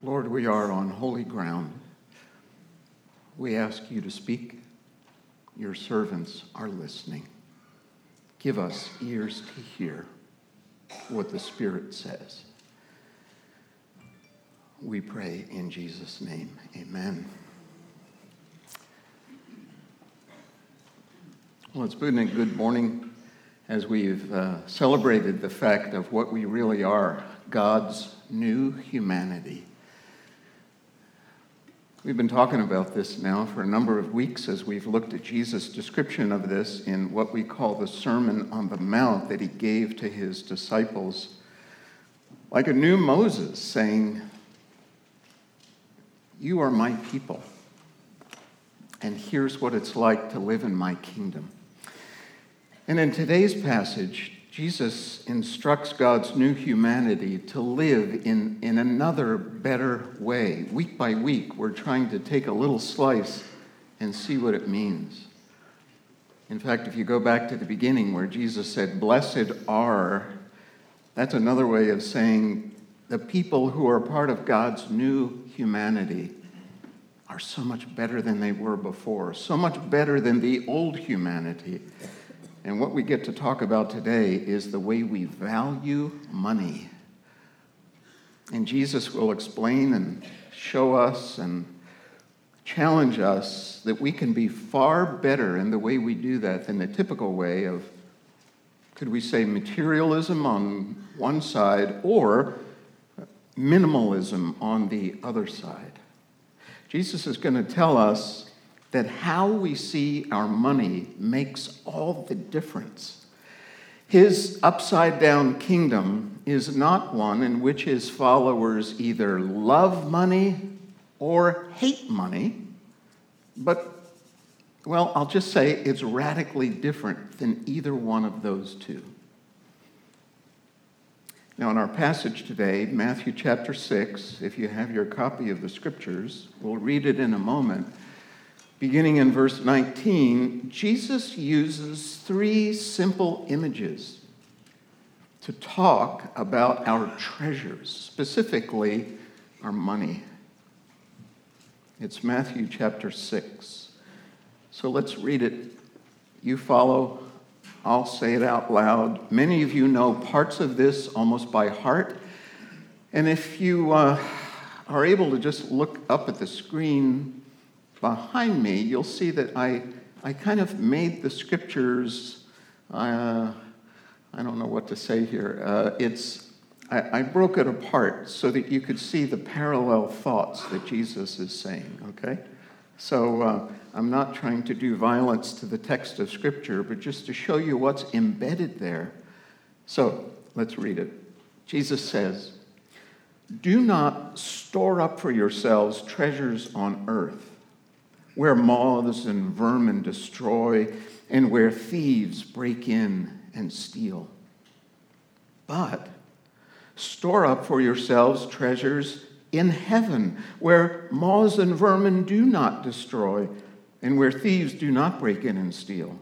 Lord, we are on holy ground. We ask you to speak. Your servants are listening. Give us ears to hear what the Spirit says. We pray in Jesus' name. Amen. Well, it's been a good morning as we've uh, celebrated the fact of what we really are God's new humanity. We've been talking about this now for a number of weeks as we've looked at Jesus' description of this in what we call the Sermon on the Mount that he gave to his disciples, like a new Moses saying, You are my people, and here's what it's like to live in my kingdom. And in today's passage, Jesus instructs God's new humanity to live in, in another, better way. Week by week, we're trying to take a little slice and see what it means. In fact, if you go back to the beginning where Jesus said, Blessed are, that's another way of saying the people who are part of God's new humanity are so much better than they were before, so much better than the old humanity. And what we get to talk about today is the way we value money. And Jesus will explain and show us and challenge us that we can be far better in the way we do that than the typical way of, could we say, materialism on one side or minimalism on the other side. Jesus is going to tell us that how we see our money makes all the difference. His upside down kingdom is not one in which his followers either love money or hate money, but, well, I'll just say it's radically different than either one of those two. Now, in our passage today, Matthew chapter 6, if you have your copy of the scriptures, we'll read it in a moment beginning in verse 19, Jesus uses three simple images to talk about our treasures, specifically our money. It's Matthew chapter 6. So let's read it. You follow, I'll say it out loud. Many of you know parts of this almost by heart. And if you uh, are able to just look up at the screen behind me, you'll see that I, I kind of made the scriptures, uh, I don't know what to say here. Uh, it's, I, I, broke it apart so that you could see the parallel thoughts that Jesus is saying, okay? So uh, I'm not trying to do violence to the text of scripture, but just to show you what's embedded there. So let's read it. Jesus says, Do not store up for yourselves treasures on earth where moths and vermin destroy, and where thieves break in and steal. But store up for yourselves treasures in heaven, where moths and vermin do not destroy, and where thieves do not break in and steal.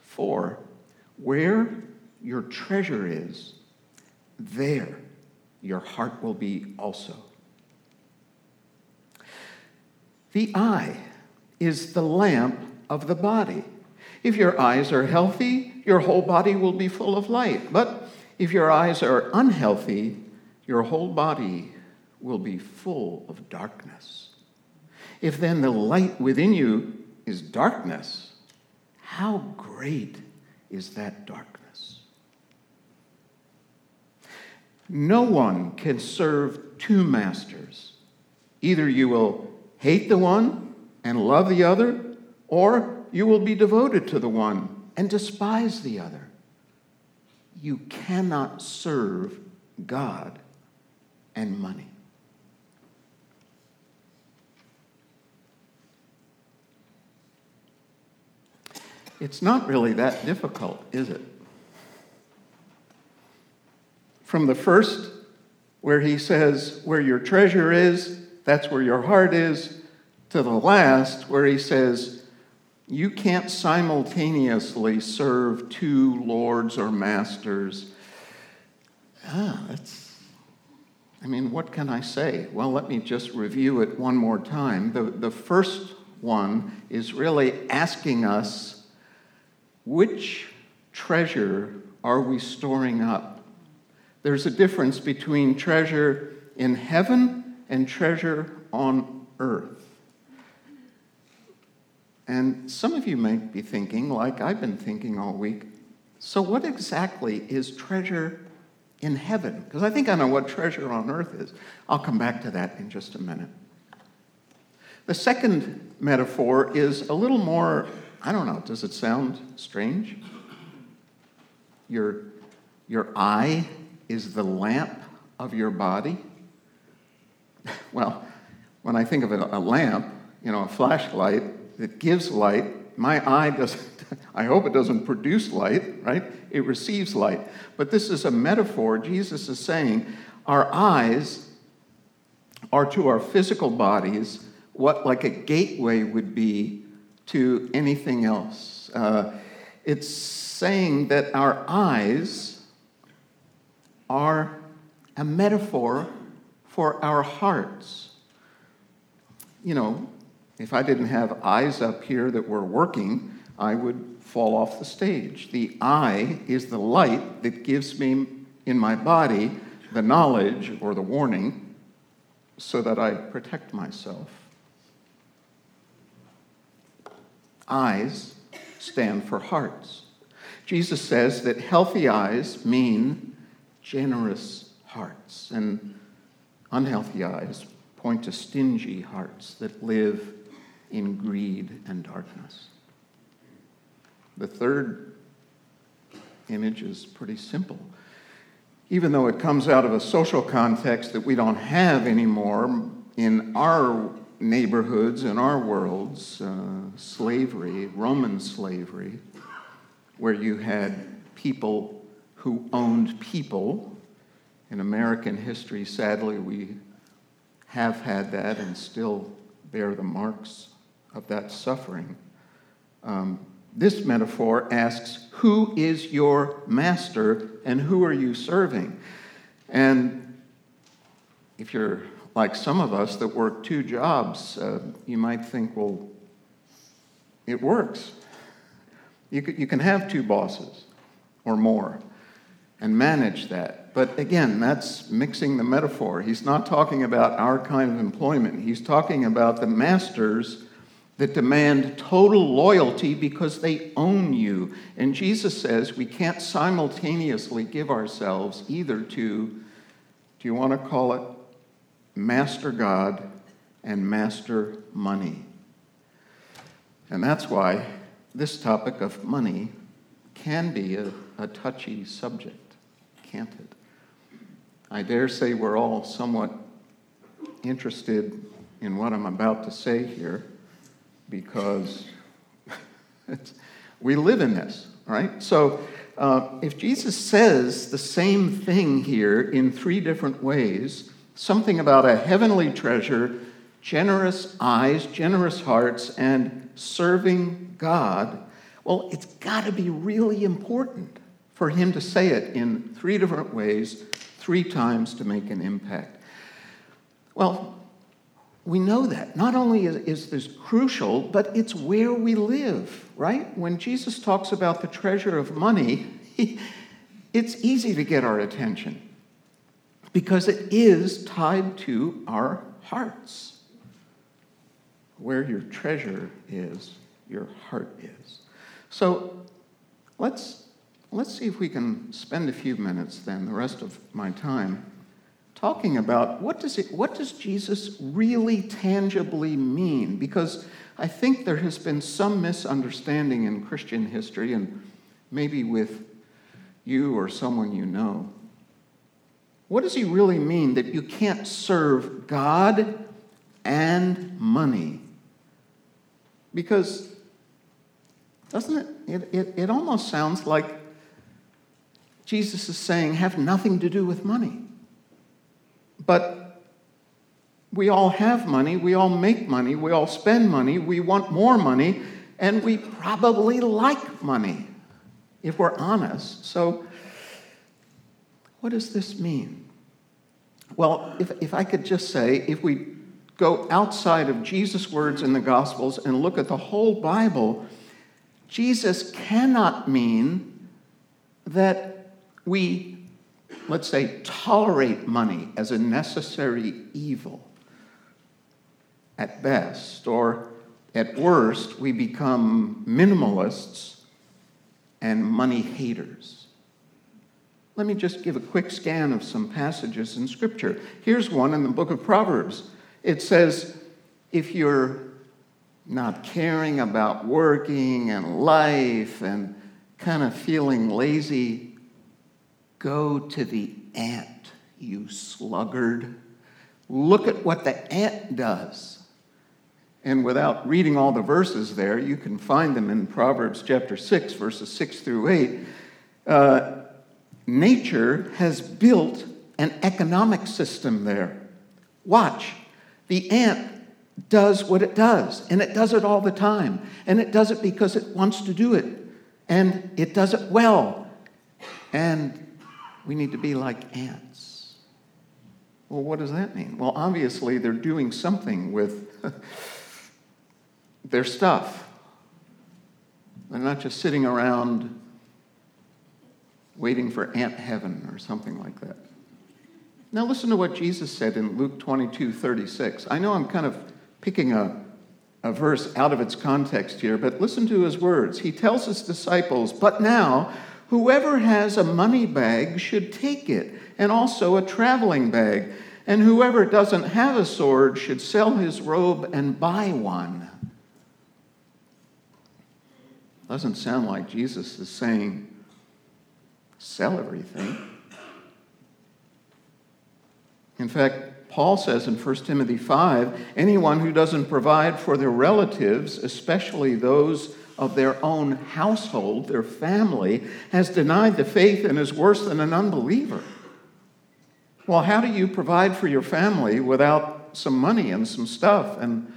For where your treasure is, there your heart will be also. The eye is the lamp of the body. If your eyes are healthy, your whole body will be full of light. But if your eyes are unhealthy, your whole body will be full of darkness. If then the light within you is darkness, how great is that darkness? No one can serve two masters. Either you will hate the one and love the other, or you will be devoted to the one and despise the other. You cannot serve God and money. It's not really that difficult, is it? From the first, where he says, Where your treasure is, that's where your heart is, to the last, where he says, You can't simultaneously serve two lords or masters. Ah, that's, I mean, what can I say? Well, let me just review it one more time. The, the first one is really asking us which treasure are we storing up? There's a difference between treasure in heaven and treasure on earth. And some of you might be thinking, like I've been thinking all week, so what exactly is treasure in heaven? Because I think I know what treasure on earth is. I'll come back to that in just a minute. The second metaphor is a little more, I don't know, does it sound strange? Your, your eye is the lamp of your body. Well, when I think of a, lamp, you know, a flashlight that gives light, my eye doesn't, I hope it doesn't produce light, right? It receives light. But this is a metaphor. Jesus is saying our eyes are to our physical bodies what like a gateway would be to anything else. Uh, it's saying that our eyes are a metaphor for our hearts. You know, if I didn't have eyes up here that were working, I would fall off the stage. The eye is the light that gives me in my body the knowledge or the warning so that I protect myself. Eyes stand for hearts. Jesus says that healthy eyes mean generous hearts, and unhealthy eyes point to stingy hearts that live in greed and darkness. The third image is pretty simple. Even though it comes out of a social context that we don't have anymore in our neighborhoods, in our worlds, uh, slavery, Roman slavery, where you had people who owned people. In American history, sadly, we have had that and still bear the marks of that suffering. Um, this metaphor asks, Who is your master and who are you serving? And if you're like some of us that work two jobs, uh, you might think, well, it works. You, you can have two bosses or more and manage that. But again, that's mixing the metaphor. He's not talking about our kind of employment, he's talking about the masters that demand total loyalty because they own you. And Jesus says we can't simultaneously give ourselves either to, do you want to call it master God and master money. And that's why this topic of money can be a, a touchy subject, can't it? I dare say we're all somewhat interested in what I'm about to say here because we live in this, right? So uh, if Jesus says the same thing here in three different ways, something about a heavenly treasure, generous eyes, generous hearts, and serving God, well, it's got to be really important for him to say it in three different ways, three times to make an impact. Well, we know that. Not only is this crucial, but it's where we live, right? When Jesus talks about the treasure of money, it's easy to get our attention because it is tied to our hearts. Where your treasure is, your heart is. So let's, let's see if we can spend a few minutes then, the rest of my time, talking about what does, it, what does Jesus really tangibly mean? Because I think there has been some misunderstanding in Christian history, and maybe with you or someone you know, what does he really mean that you can't serve God and money? Because, doesn't it, it, it, it almost sounds like Jesus is saying, have nothing to do with money. But we all have money, we all make money, we all spend money, we want more money, and we probably like money, if we're honest. So, what does this mean? Well, if, if I could just say, if we go outside of Jesus' words in the Gospels and look at the whole Bible, Jesus cannot mean that we, let's say, tolerate money as a necessary evil at best, or at worst, we become minimalists and money haters. Let me just give a quick scan of some passages in Scripture. Here's one in the book of Proverbs. It says, if you're not caring about working and life and kind of feeling lazy, go to the ant, you sluggard. Look at what the ant does. And without reading all the verses there, you can find them in Proverbs chapter 6, verses 6 through 8. Uh, nature has built an economic system there. Watch. The ant does what it does, and it does it all the time. And it does it because it wants to do it, and it does it well. And we need to be like ants. Well, what does that mean? Well, obviously, they're doing something with their stuff. They're not just sitting around waiting for ant heaven or something like that. Now, listen to what Jesus said in Luke 22 36. I know I'm kind of picking a, a verse out of its context here, but listen to his words. He tells his disciples, But now, whoever has a money bag should take it, and also a traveling bag. And whoever doesn't have a sword should sell his robe and buy one. Doesn't sound like Jesus is saying, sell everything. In fact, Paul says in 1 Timothy 5 anyone who doesn't provide for their relatives, especially those of their own household, their family, has denied the faith and is worse than an unbeliever. Well, how do you provide for your family without some money and some stuff and,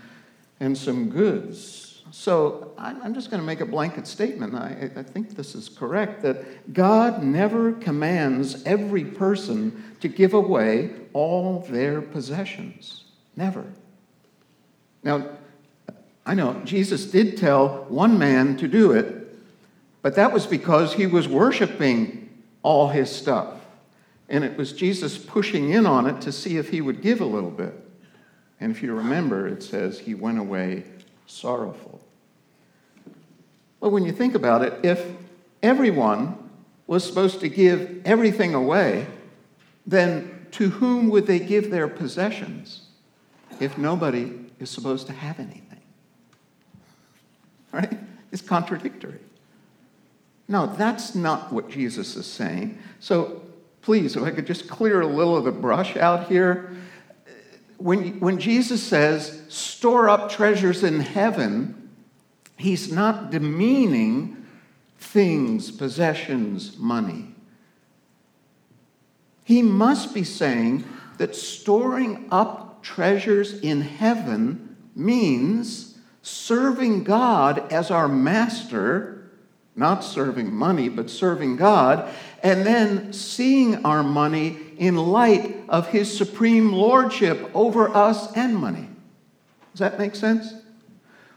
and some goods? So I'm just going to make a blanket statement. I, I, think this is correct that God never commands every person to give away all their possessions. Never. Now, I know Jesus did tell one man to do it, but that was because he was worshiping all his stuff. And it was Jesus pushing in on it to see if he would give a little bit. And if you remember, it says he went away sorrowful. Well, when you think about it, if everyone was supposed to give everything away, then to whom would they give their possessions if nobody is supposed to have anything? Right? It's contradictory. No, that's not what Jesus is saying. So please, if I could just clear a little of the brush out here when, when Jesus says, store up treasures in heaven, he's not demeaning things, possessions, money. He must be saying that storing up treasures in heaven means serving God as our master, not serving money, but serving God, and then seeing our money in light of his supreme lordship over us and money. Does that make sense?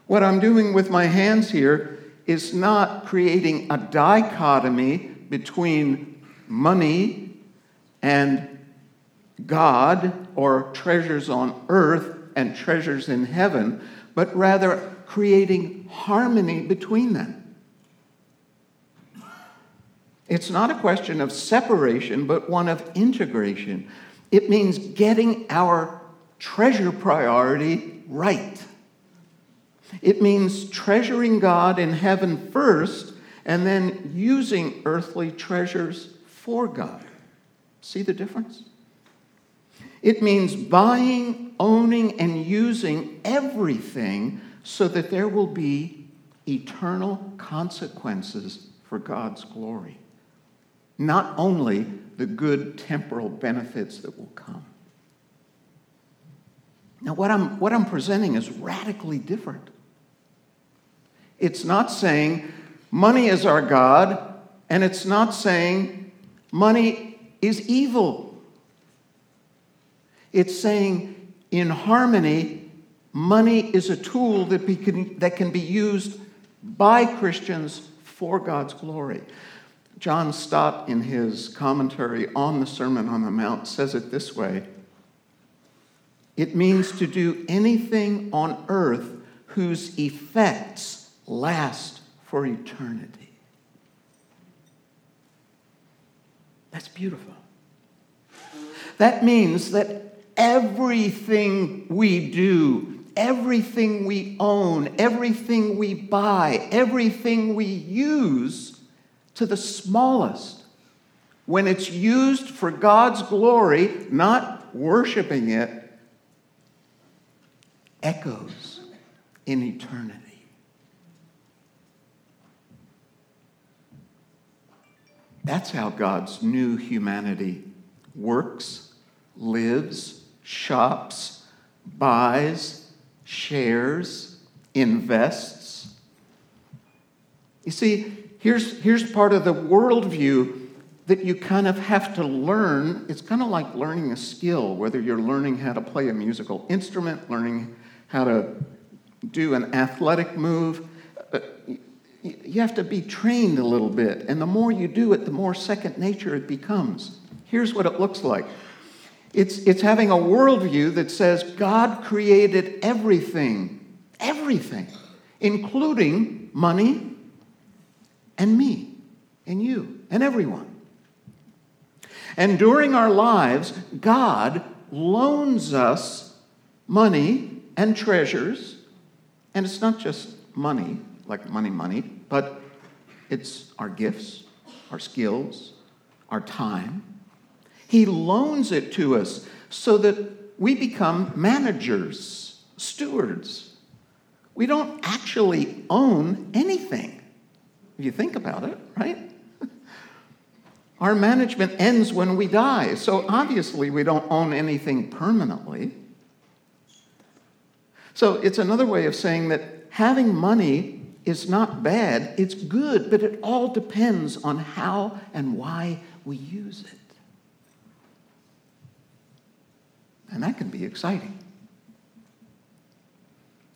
What I'm doing with my hands here is not creating a dichotomy between money and God or treasures on earth and treasures in heaven, but rather creating harmony between them. It's not a question of separation, but one of integration. It means getting our treasure priority right. It means treasuring God in heaven first and then using earthly treasures for God. See the difference? It means buying, owning, and using everything so that there will be eternal consequences for God's glory not only the good temporal benefits that will come. Now, what I'm, what I'm presenting is radically different. It's not saying money is our God, and it's not saying money is evil. It's saying, in harmony, money is a tool that, can, that can be used by Christians for God's glory. John Stott, in his commentary on the Sermon on the Mount, says it this way It means to do anything on earth whose effects last for eternity. That's beautiful. That means that everything we do, everything we own, everything we buy, everything we use, to the smallest, when it's used for God's glory, not worshiping it, echoes in eternity. That's how God's new humanity works, lives, shops, buys, shares, invests. You see, here's, here's part of the worldview that you kind of have to learn. It's kind of like learning a skill, whether you're learning how to play a musical instrument, learning how to do an athletic move. Uh, you have to be trained a little bit. And the more you do it, the more second nature it becomes. Here's what it looks like it's, it's having a worldview that says God created everything, everything, including money, and me and you and everyone. And during our lives, God loans us money and treasures. And it's not just money, like money, money, but it's our gifts, our skills, our time. He loans it to us so that we become managers, stewards. We don't actually own anything. If you think about it, right? Our management ends when we die, so obviously we don't own anything permanently. So it's another way of saying that having money is not bad, it's good, but it all depends on how and why we use it. And that can be exciting.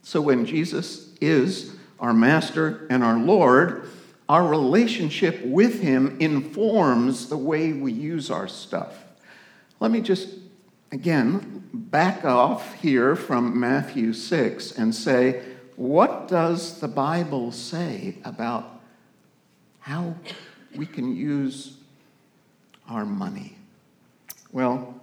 So when Jesus is our master and our Lord, our relationship with Him informs the way we use our stuff. Let me just, again, back off here from Matthew 6 and say, what does the Bible say about how we can use our money? Well,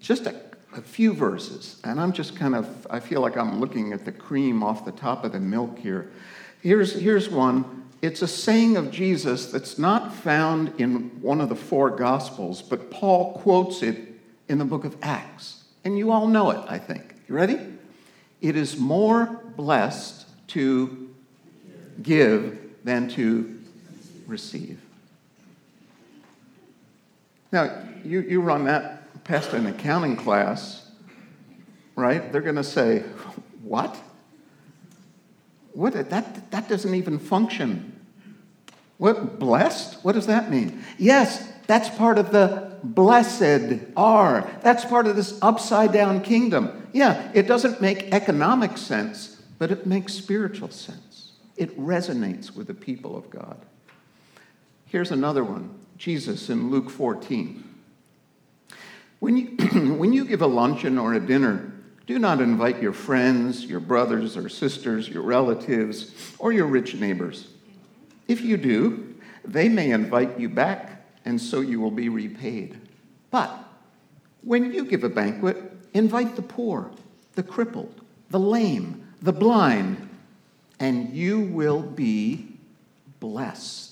just a, a, few verses, and I'm just kind of, I feel like I'm looking at the cream off the top of the milk here. Here's, here's one it's a saying of Jesus that's not found in one of the four Gospels, but Paul quotes it in the book of Acts. And you all know it, I think. You ready? It is more blessed to give than to receive. Now, you, you run that past an accounting class, right? They're going to say, What? What, that, that doesn't even function. What, blessed? What does that mean? Yes, that's part of the blessed are. That's part of this upside down kingdom. Yeah, it doesn't make economic sense, but it makes spiritual sense. It resonates with the people of God. Here's another one Jesus in Luke 14. When you, when you give a luncheon or a dinner, do not invite your friends, your brothers or sisters, your relatives, or your rich neighbors. If you do, they may invite you back, and so you will be repaid. But when you give a banquet, invite the poor, the crippled, the lame, the blind, and you will be blessed.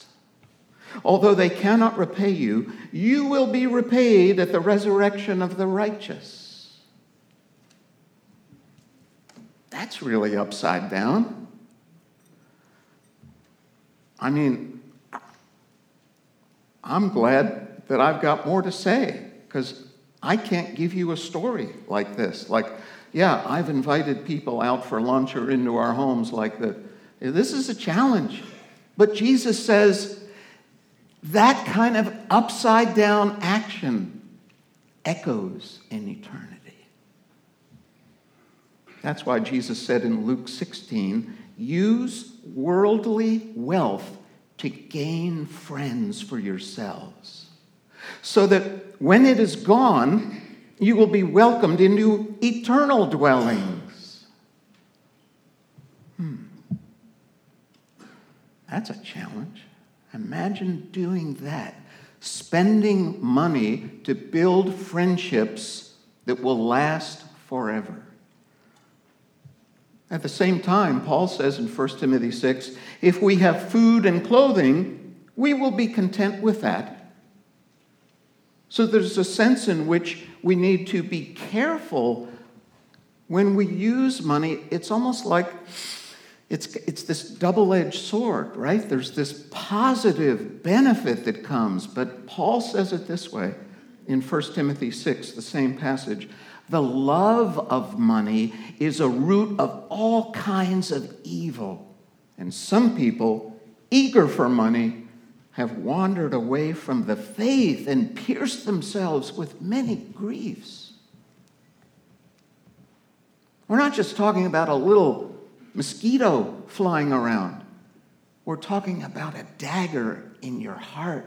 Although they cannot repay you, you will be repaid at the resurrection of the righteous. That's really upside down. I mean, I'm glad that I've got more to say because I can't give you a story like this. Like, yeah, I've invited people out for lunch or into our homes like that. This is a challenge. But Jesus says that kind of upside down action echoes in eternity. That's why Jesus said in Luke 16, use worldly wealth to gain friends for yourselves, so that when it is gone, you will be welcomed into eternal dwellings. Hmm. That's a challenge. Imagine doing that, spending money to build friendships that will last forever. At the same time, Paul says in 1 Timothy 6 if we have food and clothing, we will be content with that. So there's a sense in which we need to be careful when we use money. It's almost like it's, it's this double edged sword, right? There's this positive benefit that comes, but Paul says it this way in 1 Timothy 6, the same passage. The love of money is a root of all kinds of evil. And some people, eager for money, have wandered away from the faith and pierced themselves with many griefs. We're not just talking about a little mosquito flying around. We're talking about a dagger in your heart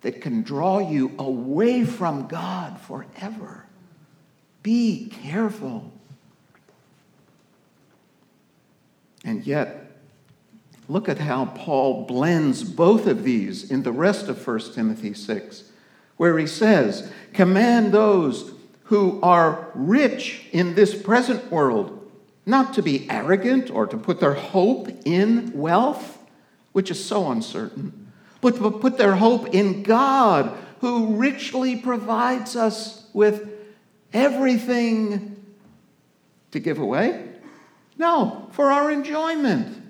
that can draw you away from God forever. Be careful. And yet, look at how Paul blends both of these in the rest of 1 Timothy 6, where he says, Command those who are rich in this present world not to be arrogant or to put their hope in wealth, which is so uncertain, but to put their hope in God, who richly provides us with everything to give away? No, for our enjoyment.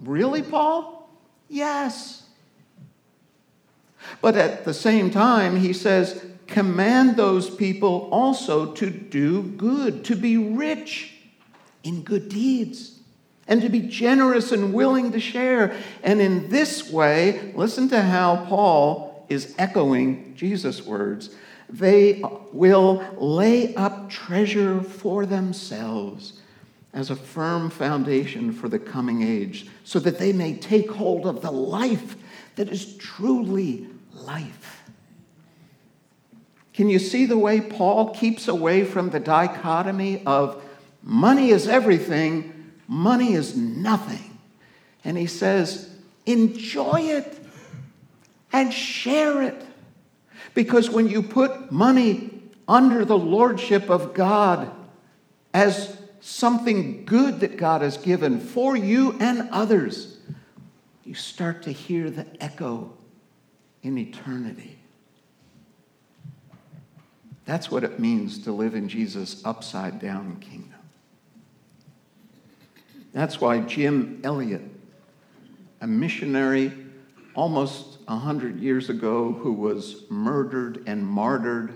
Really, Paul? Yes. But at the same time, he says, command those people also to do good, to be rich in good deeds, and to be generous and willing to share. And in this way, listen to how Paul is echoing Jesus' words. They will lay up treasure for themselves as a firm foundation for the coming age, so that they may take hold of the life that is truly life. Can you see the way Paul keeps away from the dichotomy of money is everything, money is nothing? And he says, enjoy it and share it. Because when you put money under the lordship of God as something good that God has given for you and others, you start to hear the echo in eternity. That's what it means to live in Jesus' upside down kingdom. That's why Jim Elliot, a missionary almost 100 years ago who was murdered and martyred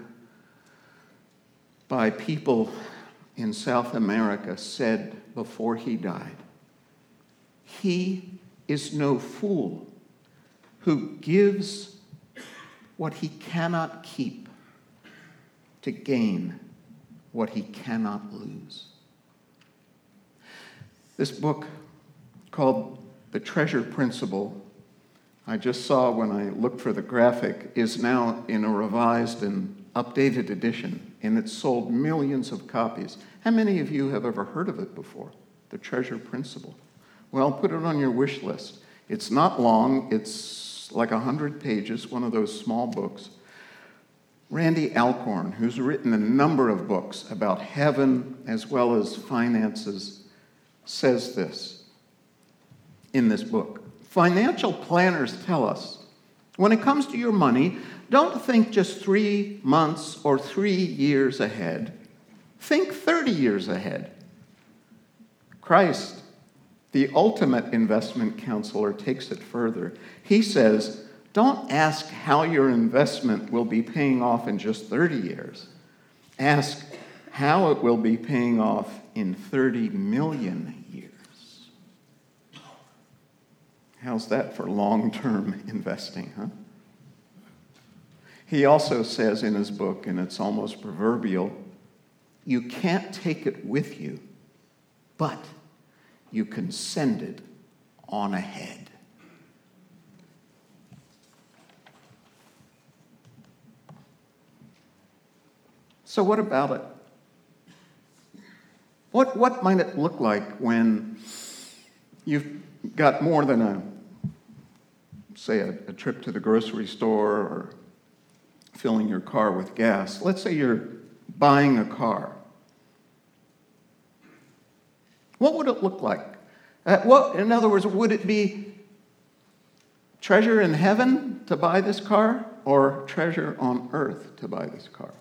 by people in South America, said before he died, He is no fool who gives what he cannot keep to gain what he cannot lose. This book, called The Treasure Principle, I just saw when I looked for the graphic, is now in a revised and updated edition, and it's sold millions of copies. How many of you have ever heard of it before? The Treasure Principle. Well, put it on your wish list. It's not long, it's like 100 pages, one of those small books. Randy Alcorn, who's written a number of books about heaven as well as finances, says this in this book. Financial planners tell us when it comes to your money, don't think just three months or three years ahead. Think 30 years ahead. Christ, the ultimate investment counselor, takes it further. He says, don't ask how your investment will be paying off in just 30 years. Ask how it will be paying off in 30 million years. How's that for long term investing, huh? He also says in his book, and it's almost proverbial You can't take it with you, but you can send it on ahead. So, what about it? What, what might it look like when you've got more than a, say, a, a trip to the grocery store or filling your car with gas? Let's say you're buying a car. What would it look like? Uh, what, in other words, would it be treasure in heaven to buy this car or treasure on earth to buy this car?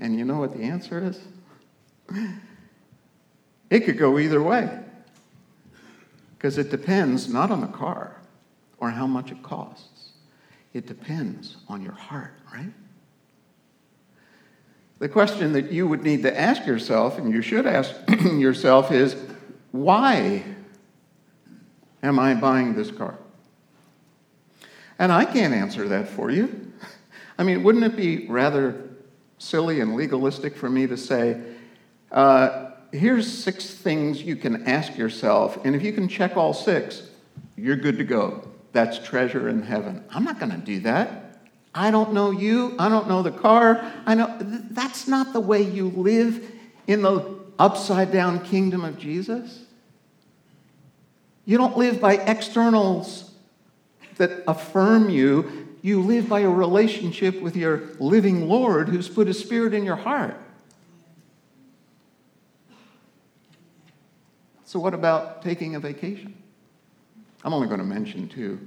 And you know what the answer is? It could go either way. Because it depends not on the car or how much it costs, it depends on your heart, right? The question that you would need to ask yourself, and you should ask yourself, is why am I buying this car? And I can't answer that for you. I mean, wouldn't it be rather silly and legalistic for me to say, uh, here's six things you can ask yourself, and if you can check all six, you're good to go. That's treasure in heaven. I'm not going to do that. I don't know you. I don't know the car. I know that's not the way you live in the upside down kingdom of Jesus. You don't live by externals that affirm you. You live by a relationship with your living Lord who's put a spirit in your heart. So, what about taking a vacation? I'm only going to mention two.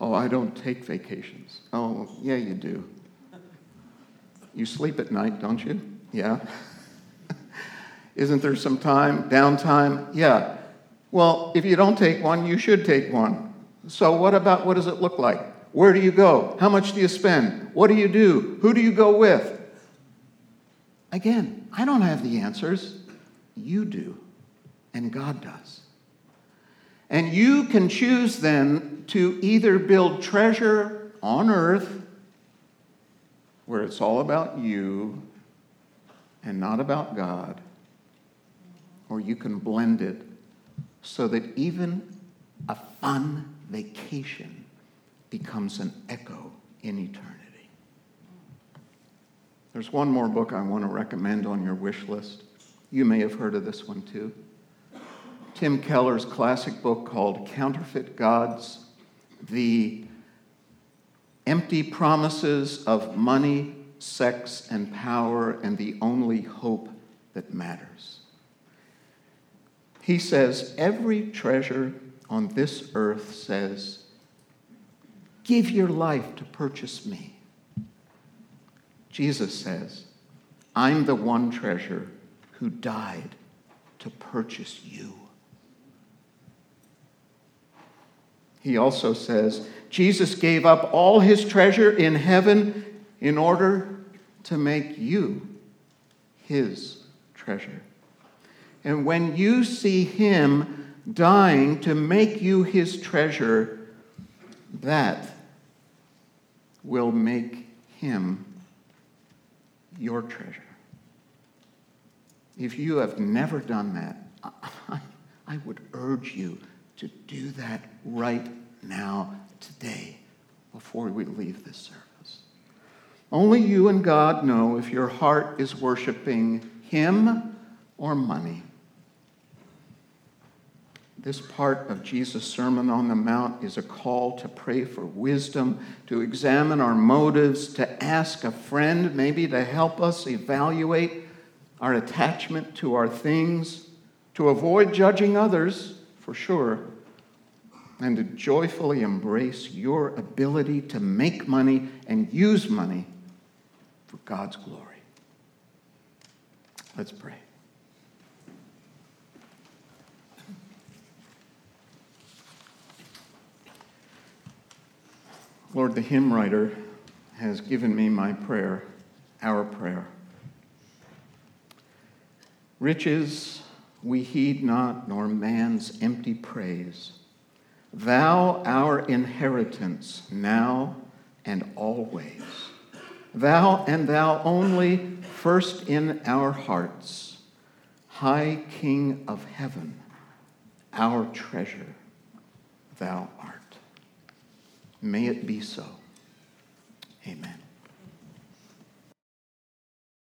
Oh, I don't take vacations. Oh, yeah, you do. You sleep at night, don't you? Yeah. Isn't there some time, downtime? Yeah. Well, if you don't take one, you should take one. So, what about what does it look like? Where do you go? How much do you spend? What do you do? Who do you go with? Again, I don't have the answers. You do, and God does. And you can choose then to either build treasure on earth, where it's all about you and not about God, or you can blend it so that even a fun vacation becomes an echo in eternity. There's one more book I want to recommend on your wish list. You may have heard of this one too. Tim Keller's classic book called Counterfeit Gods The Empty Promises of Money, Sex, and Power, and the Only Hope That Matters. He says, Every treasure on this earth says, Give your life to purchase me. Jesus says, I'm the one treasure who died to purchase you. He also says, Jesus gave up all his treasure in heaven in order to make you his treasure. And when you see him dying to make you his treasure, that will make him your treasure. If you have never done that, I, I would urge you to do that right now, today, before we leave this service. Only you and God know if your heart is worshiping Him or money. This part of Jesus' Sermon on the Mount is a call to pray for wisdom, to examine our motives, to ask a friend maybe to help us evaluate our attachment to our things, to avoid judging others, for sure, and to joyfully embrace your ability to make money and use money for God's glory. Let's pray. Lord, the hymn writer has given me my prayer, our prayer. Riches we heed not, nor man's empty praise. Thou, our inheritance, now and always. Thou and thou only, first in our hearts, High King of heaven, our treasure, thou art. May it be so. Amen.